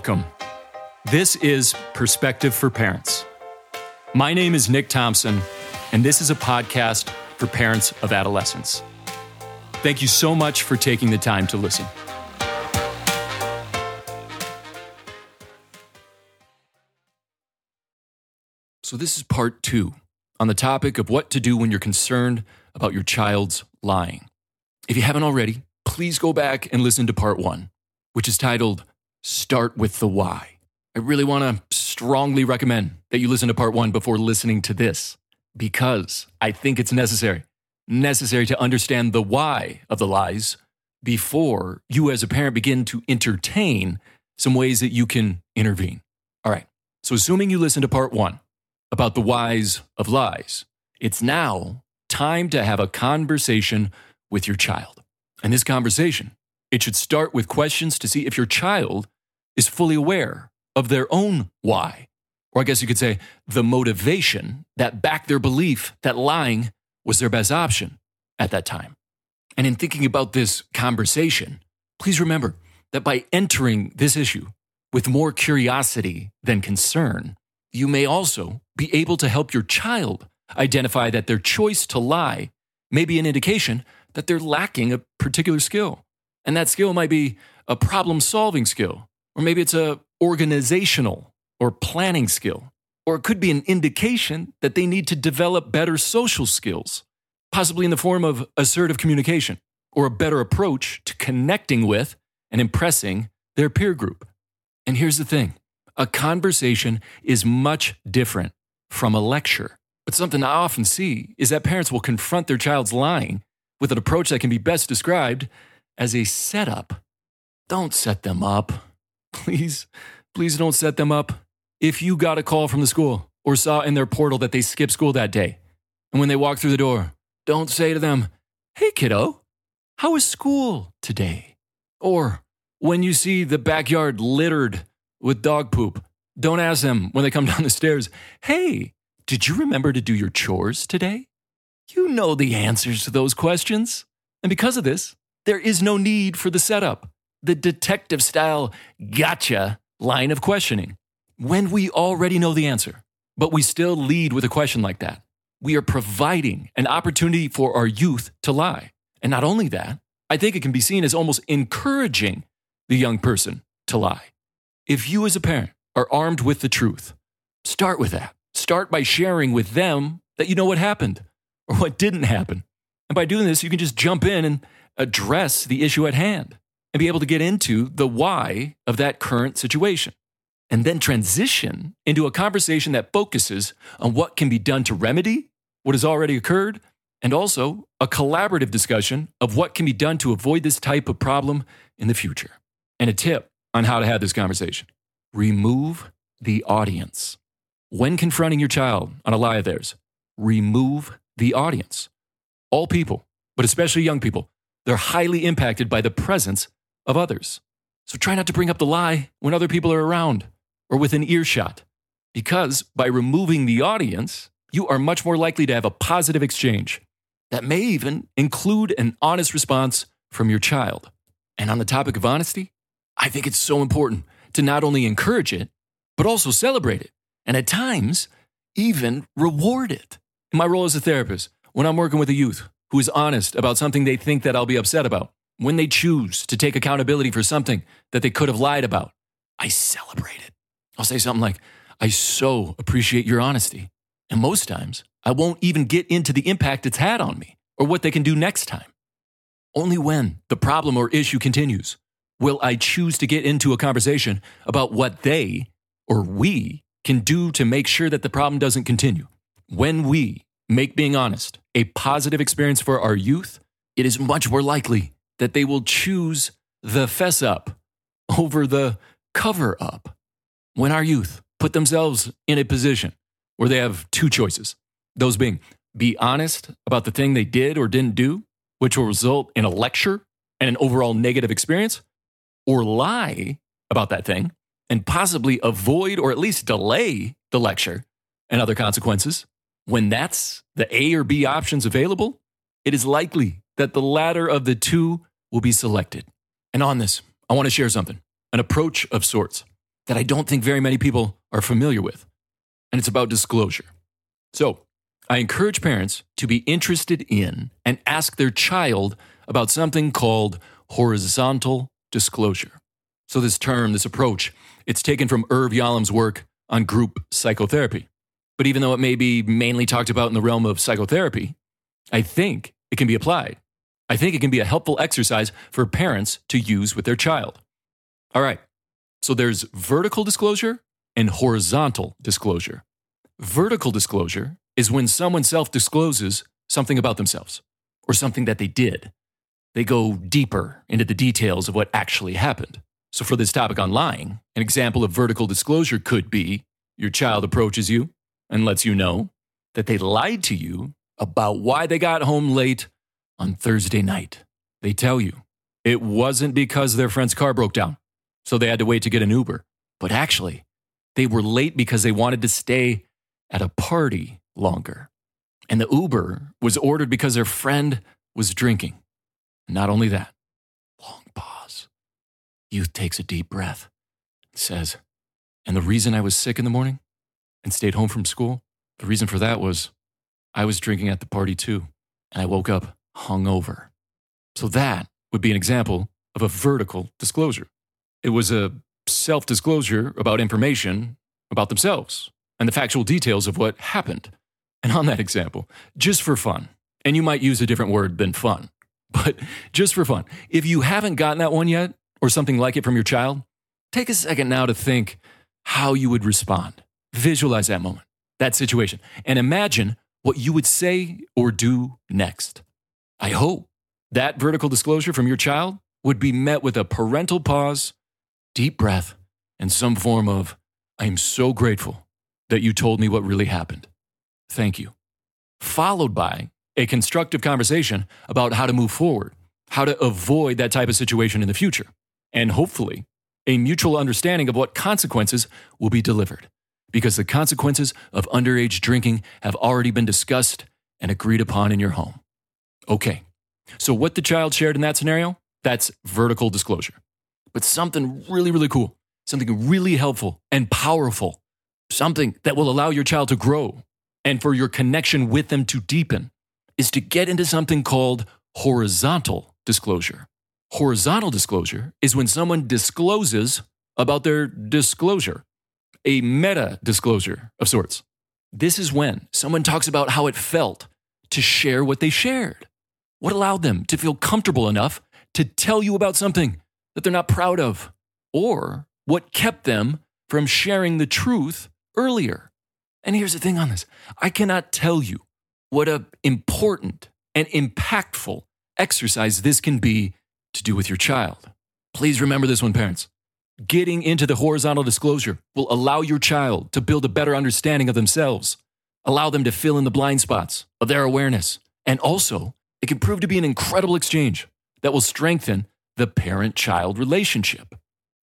Welcome. This is Perspective for Parents. My name is Nick Thompson, and this is a podcast for parents of adolescents. Thank you so much for taking the time to listen. So, this is part two on the topic of what to do when you're concerned about your child's lying. If you haven't already, please go back and listen to part one, which is titled Start with the Why. I really want to strongly recommend that you listen to part one before listening to this because I think it's necessary. Necessary to understand the why of the lies before you, as a parent, begin to entertain some ways that you can intervene. All right. So, assuming you listen to part one about the whys of lies, it's now time to have a conversation with your child. And this conversation, it should start with questions to see if your child is fully aware of their own why. Or I guess you could say the motivation that backed their belief that lying was their best option at that time. And in thinking about this conversation, please remember that by entering this issue with more curiosity than concern, you may also be able to help your child identify that their choice to lie may be an indication that they're lacking a particular skill. And that skill might be a problem solving skill, or maybe it's a organizational or planning skill, or it could be an indication that they need to develop better social skills, possibly in the form of assertive communication or a better approach to connecting with and impressing their peer group. And here's the thing a conversation is much different from a lecture. But something I often see is that parents will confront their child's lying with an approach that can be best described as a setup. Don't set them up. Please, please don't set them up. If you got a call from the school or saw in their portal that they skipped school that day, and when they walk through the door, don't say to them, Hey, kiddo, how was school today? Or when you see the backyard littered with dog poop, don't ask them when they come down the stairs, Hey, did you remember to do your chores today? You know the answers to those questions. And because of this, there is no need for the setup, the detective style gotcha line of questioning. When we already know the answer, but we still lead with a question like that, we are providing an opportunity for our youth to lie. And not only that, I think it can be seen as almost encouraging the young person to lie. If you, as a parent, are armed with the truth, start with that. Start by sharing with them that you know what happened or what didn't happen. And by doing this, you can just jump in and address the issue at hand and be able to get into the why of that current situation. And then transition into a conversation that focuses on what can be done to remedy what has already occurred and also a collaborative discussion of what can be done to avoid this type of problem in the future. And a tip on how to have this conversation remove the audience. When confronting your child on a lie of theirs, remove the audience. All people, but especially young people, they're highly impacted by the presence of others. So try not to bring up the lie when other people are around or within earshot, because by removing the audience, you are much more likely to have a positive exchange that may even include an honest response from your child. And on the topic of honesty, I think it's so important to not only encourage it, but also celebrate it. And at times, even reward it. In my role as a therapist, when I'm working with a youth who is honest about something they think that I'll be upset about, when they choose to take accountability for something that they could have lied about, I celebrate it. I'll say something like, I so appreciate your honesty. And most times, I won't even get into the impact it's had on me or what they can do next time. Only when the problem or issue continues will I choose to get into a conversation about what they or we can do to make sure that the problem doesn't continue. When we make being honest a positive experience for our youth, it is much more likely that they will choose the fess up over the cover up. When our youth put themselves in a position where they have two choices, those being be honest about the thing they did or didn't do, which will result in a lecture and an overall negative experience, or lie about that thing and possibly avoid or at least delay the lecture and other consequences, when that's the A or B options available, it is likely that the latter of the two will be selected. And on this, I want to share something. an approach of sorts that I don't think very many people are familiar with. And it's about disclosure. So I encourage parents to be interested in and ask their child about something called horizontal disclosure. So this term, this approach, it's taken from Irv Yalom's work on group psychotherapy. But even though it may be mainly talked about in the realm of psychotherapy, I think it can be applied. I think it can be a helpful exercise for parents to use with their child. All right, so there's vertical disclosure and horizontal disclosure. Vertical disclosure is when someone self discloses something about themselves or something that they did. They go deeper into the details of what actually happened. So, for this topic on lying, an example of vertical disclosure could be your child approaches you and lets you know that they lied to you about why they got home late on Thursday night. They tell you it wasn't because their friend's car broke down, so they had to wait to get an Uber, but actually, they were late because they wanted to stay at a party longer. And the Uber was ordered because their friend was drinking. Not only that, long pause. Youth takes a deep breath and says, And the reason I was sick in the morning and stayed home from school, the reason for that was I was drinking at the party too, and I woke up hungover. So that would be an example of a vertical disclosure. It was a self disclosure about information about themselves and the factual details of what happened. And on that example, just for fun, and you might use a different word than fun, but just for fun, if you haven't gotten that one yet or something like it from your child, take a second now to think how you would respond. Visualize that moment, that situation, and imagine what you would say or do next. I hope that vertical disclosure from your child would be met with a parental pause, deep breath, and some form of, I am so grateful that you told me what really happened. Thank you. Followed by a constructive conversation about how to move forward, how to avoid that type of situation in the future, and hopefully a mutual understanding of what consequences will be delivered because the consequences of underage drinking have already been discussed and agreed upon in your home. Okay, so what the child shared in that scenario, that's vertical disclosure. But something really, really cool, something really helpful and powerful, something that will allow your child to grow and for your connection with them to deepen is to get into something called horizontal disclosure. Horizontal disclosure is when someone discloses about their disclosure a meta disclosure of sorts. This is when someone talks about how it felt to share what they shared. What allowed them to feel comfortable enough to tell you about something that they're not proud of? Or what kept them from sharing the truth earlier? And here's the thing on this I cannot tell you what an important and impactful exercise this can be to do with your child. Please remember this one, parents. Getting into the horizontal disclosure will allow your child to build a better understanding of themselves, allow them to fill in the blind spots of their awareness, and also it can prove to be an incredible exchange that will strengthen the parent child relationship.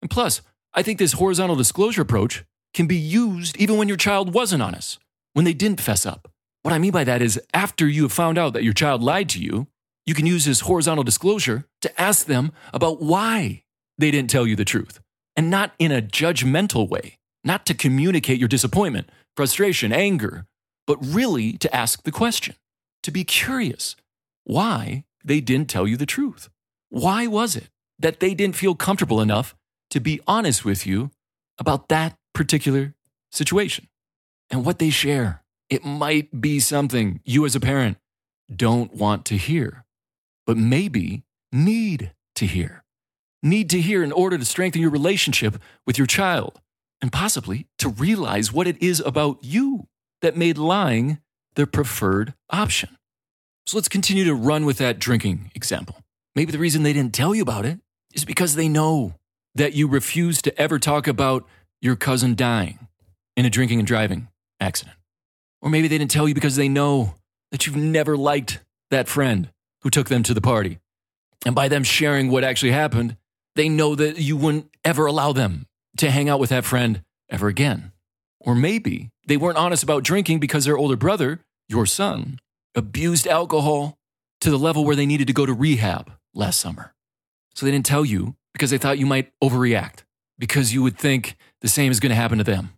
And plus, I think this horizontal disclosure approach can be used even when your child wasn't honest, when they didn't fess up. What I mean by that is, after you have found out that your child lied to you, you can use this horizontal disclosure to ask them about why they didn't tell you the truth and not in a judgmental way, not to communicate your disappointment, frustration, anger, but really to ask the question, to be curious why they didn't tell you the truth. Why was it that they didn't feel comfortable enough to be honest with you about that particular situation? And what they share, it might be something you as a parent don't want to hear, but maybe need to hear need to hear in order to strengthen your relationship with your child and possibly to realize what it is about you that made lying their preferred option. So let's continue to run with that drinking example. Maybe the reason they didn't tell you about it is because they know that you refuse to ever talk about your cousin dying in a drinking and driving accident. Or maybe they didn't tell you because they know that you've never liked that friend who took them to the party. And by them sharing what actually happened, they know that you wouldn't ever allow them to hang out with that friend ever again. Or maybe they weren't honest about drinking because their older brother, your son, abused alcohol to the level where they needed to go to rehab last summer. So they didn't tell you because they thought you might overreact because you would think the same is going to happen to them.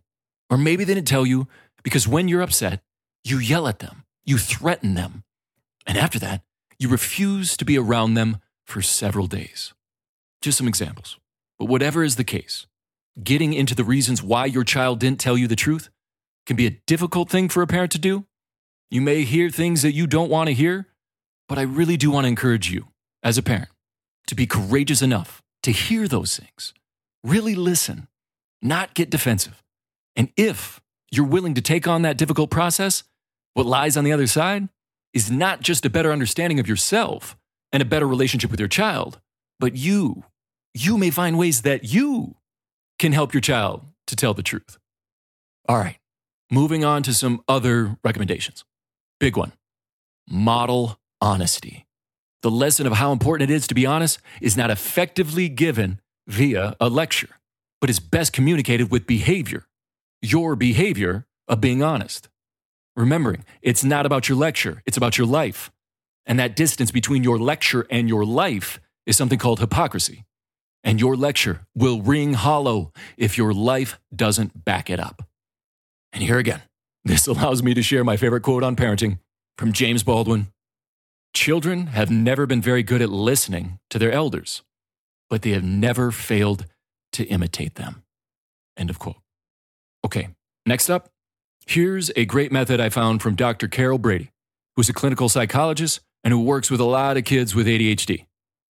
Or maybe they didn't tell you because when you're upset, you yell at them, you threaten them. And after that, you refuse to be around them for several days. Just some examples. But whatever is the case, getting into the reasons why your child didn't tell you the truth can be a difficult thing for a parent to do. You may hear things that you don't want to hear, but I really do want to encourage you, as a parent, to be courageous enough to hear those things, really listen, not get defensive. And if you're willing to take on that difficult process, what lies on the other side is not just a better understanding of yourself and a better relationship with your child, but you. You may find ways that you can help your child to tell the truth. All right, moving on to some other recommendations. Big one model honesty. The lesson of how important it is to be honest is not effectively given via a lecture, but is best communicated with behavior, your behavior of being honest. Remembering, it's not about your lecture, it's about your life. And that distance between your lecture and your life is something called hypocrisy and your lecture will ring hollow if your life doesn't back it up. And here again, this allows me to share my favorite quote on parenting from James Baldwin Children have never been very good at listening to their elders, but they have never failed to imitate them. End of quote. Okay, next up, here's a great method I found from Dr. Carol Brady, who's a clinical psychologist and who works with a lot of kids with ADHD.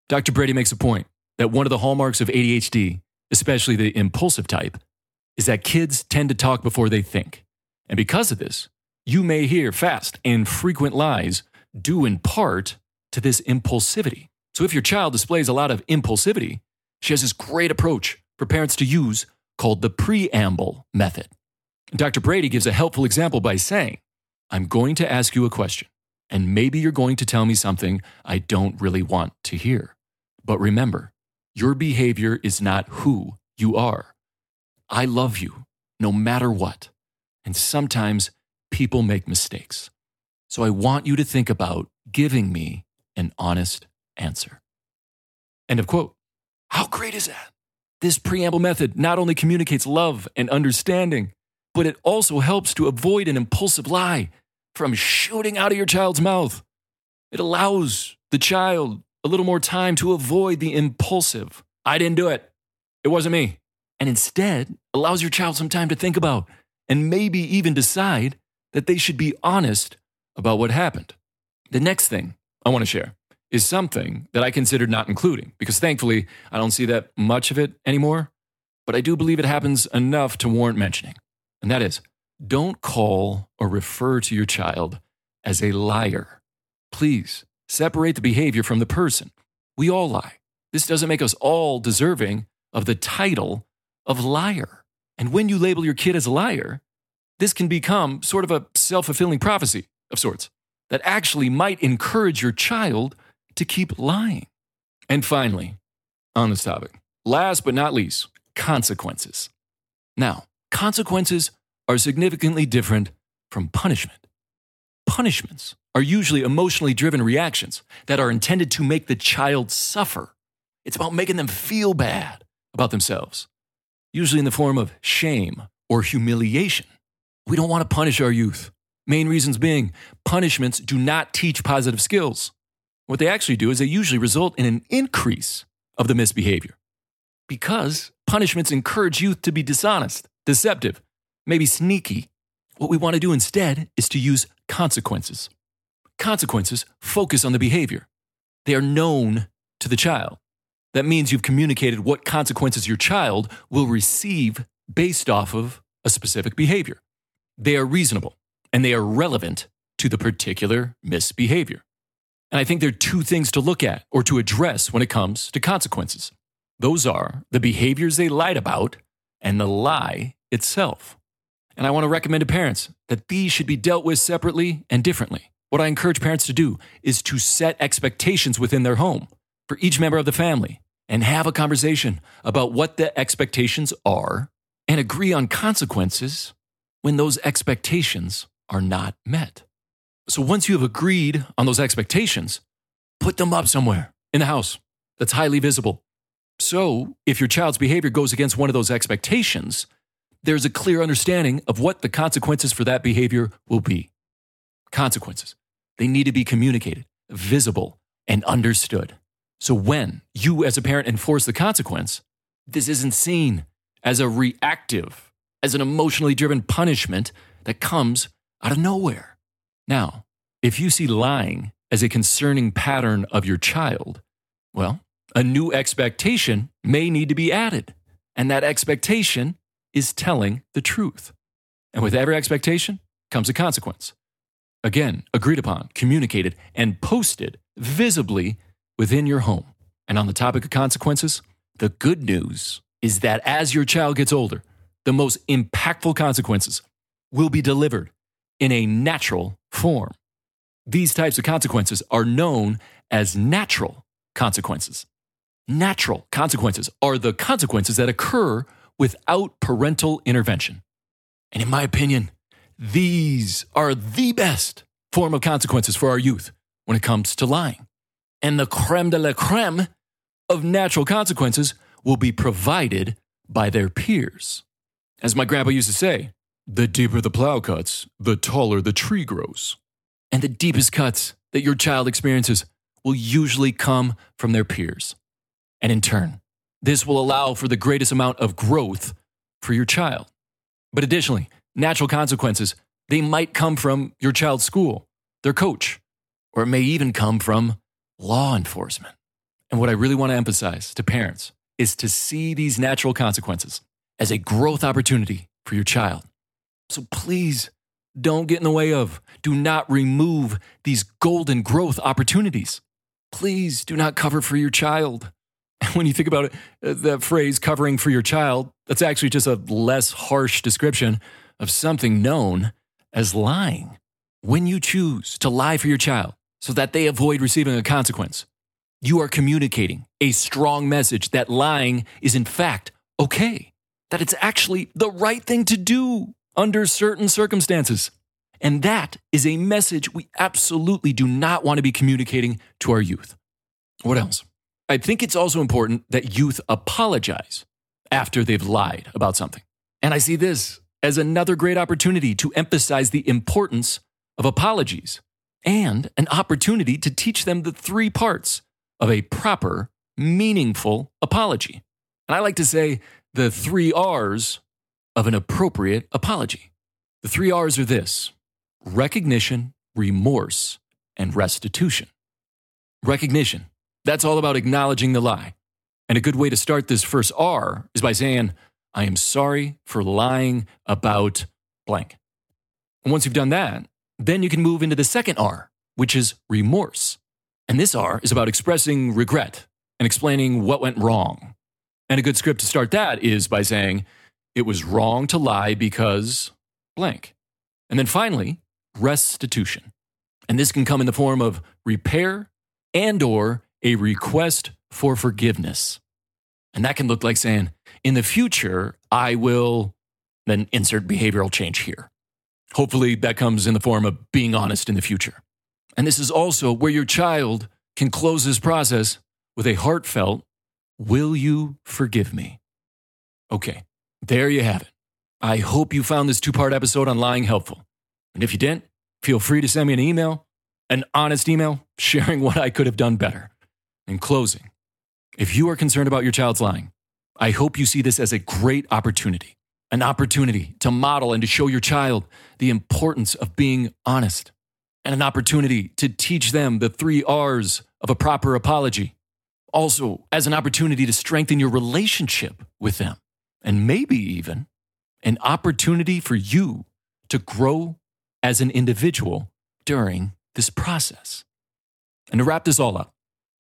Dr. Brady makes a point that one of the hallmarks of ADHD, especially the impulsive type, is that kids tend to talk before they think. And because of this, you may hear fast and frequent lies due in part to this impulsivity. So if your child displays a lot of impulsivity, she has this great approach for parents to use called the preamble method. Dr. Brady gives a helpful example by saying, I'm going to ask you a question, and maybe you're going to tell me something I don't really want to hear. But remember, your behavior is not who you are. I love you no matter what. And sometimes people make mistakes. So I want you to think about giving me an honest answer. End of quote. How great is that? This preamble method not only communicates love and understanding, but it also helps to avoid an impulsive lie from shooting out of your child's mouth. It allows the child a little more time to avoid the impulsive, I didn't do it, it wasn't me, and instead allows your child some time to think about and maybe even decide that they should be honest about what happened. The next thing I want to share is something that I considered not including because thankfully I don't see that much of it anymore, but I do believe it happens enough to warrant mentioning. And that is don't call or refer to your child as a liar. Please Separate the behavior from the person. We all lie. This doesn't make us all deserving of the title of liar. And when you label your kid as a liar, this can become sort of a self fulfilling prophecy of sorts that actually might encourage your child to keep lying. And finally, on this topic, last but not least, consequences. Now, consequences are significantly different from punishment. Punishments are usually emotionally driven reactions that are intended to make the child suffer. It's about making them feel bad about themselves, usually in the form of shame or humiliation. We don't want to punish our youth. Main reasons being punishments do not teach positive skills. What they actually do is they usually result in an increase of the misbehavior because punishments encourage youth to be dishonest, deceptive, maybe sneaky. What we want to do instead is to use consequences. Consequences focus on the behavior. They are known to the child. That means you've communicated what consequences your child will receive based off of a specific behavior. They are reasonable and they are relevant to the particular misbehavior. And I think there are two things to look at or to address when it comes to consequences. Those are the behaviors they lied about and the lie itself. And I want to recommend to parents that these should be dealt with separately and differently. What I encourage parents to do is to set expectations within their home for each member of the family and have a conversation about what the expectations are and agree on consequences when those expectations are not met. So once you have agreed on those expectations, put them up somewhere in the house that's highly visible. So, if your child's behavior goes against one of those expectations, there's a clear understanding of what the consequences for that behavior will be. Consequences. They need to be communicated, visible, and understood. So when you, as a parent, enforce the consequence, this isn't seen as a reactive, as an emotionally driven punishment that comes out of nowhere. Now, if you see lying as a concerning pattern of your child, well, a new expectation may need to be added. And that expectation is telling the truth. And with every expectation comes a consequence. Again, agreed upon, communicated, and posted visibly within your home. And on the topic of consequences, the good news is that as your child gets older, the most impactful consequences will be delivered in a natural form. These types of consequences are known as natural consequences. Natural consequences are the consequences that occur without parental intervention. And in my opinion, these are the best form of consequences for our youth when it comes to lying. And the creme de la creme of natural consequences will be provided by their peers. As my grandpa used to say, the deeper the plow cuts, the taller the tree grows. And the deepest cuts that your child experiences will usually come from their peers. And in turn, this will allow for the greatest amount of growth for your child. But additionally, natural consequences, they might come from your child's school, their coach, or it may even come from law enforcement. And what I really want to emphasize to parents is to see these natural consequences as a growth opportunity for your child. So please don't get in the way of, do not remove these golden growth opportunities. Please do not cover for your child. when you think about it, uh, the phrase covering for your child, that's actually just a less harsh description of something known as lying. When you choose to lie for your child so that they avoid receiving a consequence, you are communicating a strong message that lying is in fact okay, that it's actually the right thing to do under certain circumstances. And that is a message we absolutely do not want to be communicating to our youth. What else? I think it's also important that youth apologize after they've lied about something. And I see this as another great opportunity to emphasize the importance of apologies and an opportunity to teach them the three parts of a proper, meaningful apology. And I like to say the three R's of an appropriate apology. The three R's are this recognition, remorse, and restitution. Recognition. That's all about acknowledging the lie. And a good way to start this first R is by saying, I am sorry for lying about blank. And once you've done that, then you can move into the second R, which is remorse. And this R is about expressing regret and explaining what went wrong. And a good script to start that is by saying, it was wrong to lie because blank. And then finally, restitution. And this can come in the form of repair and or a request for forgiveness. And that can look like saying, in the future, I will then insert behavioral change here. Hopefully, that comes in the form of being honest in the future. And this is also where your child can close this process with a heartfelt, Will you forgive me? Okay, there you have it. I hope you found this two part episode on lying helpful. And if you didn't, feel free to send me an email, an honest email sharing what I could have done better. In closing, if you are concerned about your child's lying, I hope you see this as a great opportunity, an opportunity to model and to show your child the importance of being honest, and an opportunity to teach them the three R's of a proper apology. Also, as an opportunity to strengthen your relationship with them, and maybe even an opportunity for you to grow as an individual during this process. And to wrap this all up,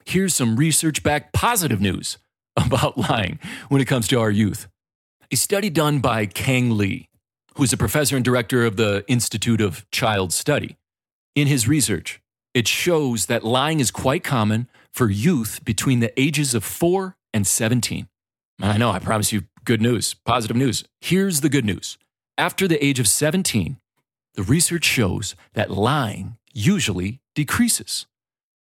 here's some research backed positive news about lying when it comes to our youth. A study done by Kang Lee, who is a professor and director of the Institute of Child Study. In his research, it shows that lying is quite common for youth between the ages of 4 and 17. I know, I promise you good news, positive news. Here's the good news. After the age of 17, the research shows that lying usually decreases.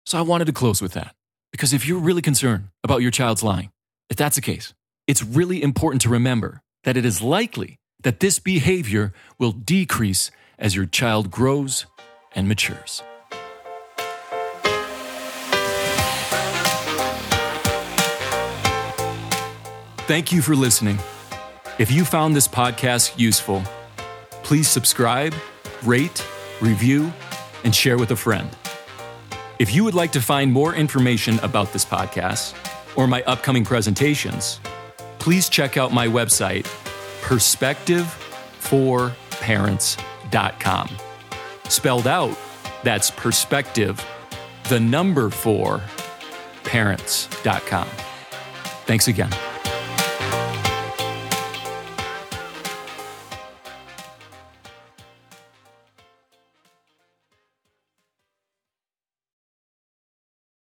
So I wanted to close with that. Because if you're really concerned about your child's lying, If that's the case, it's really important to remember that it is likely that this behavior will decrease as your child grows and matures. Thank you for listening. If you found this podcast useful, please subscribe, rate, review, and share with a friend. If you would like to find more information about this podcast or my upcoming presentations, please check out my website, perspective4parents.com. Spelled out, that's perspective, the number four, parents.com. Thanks again.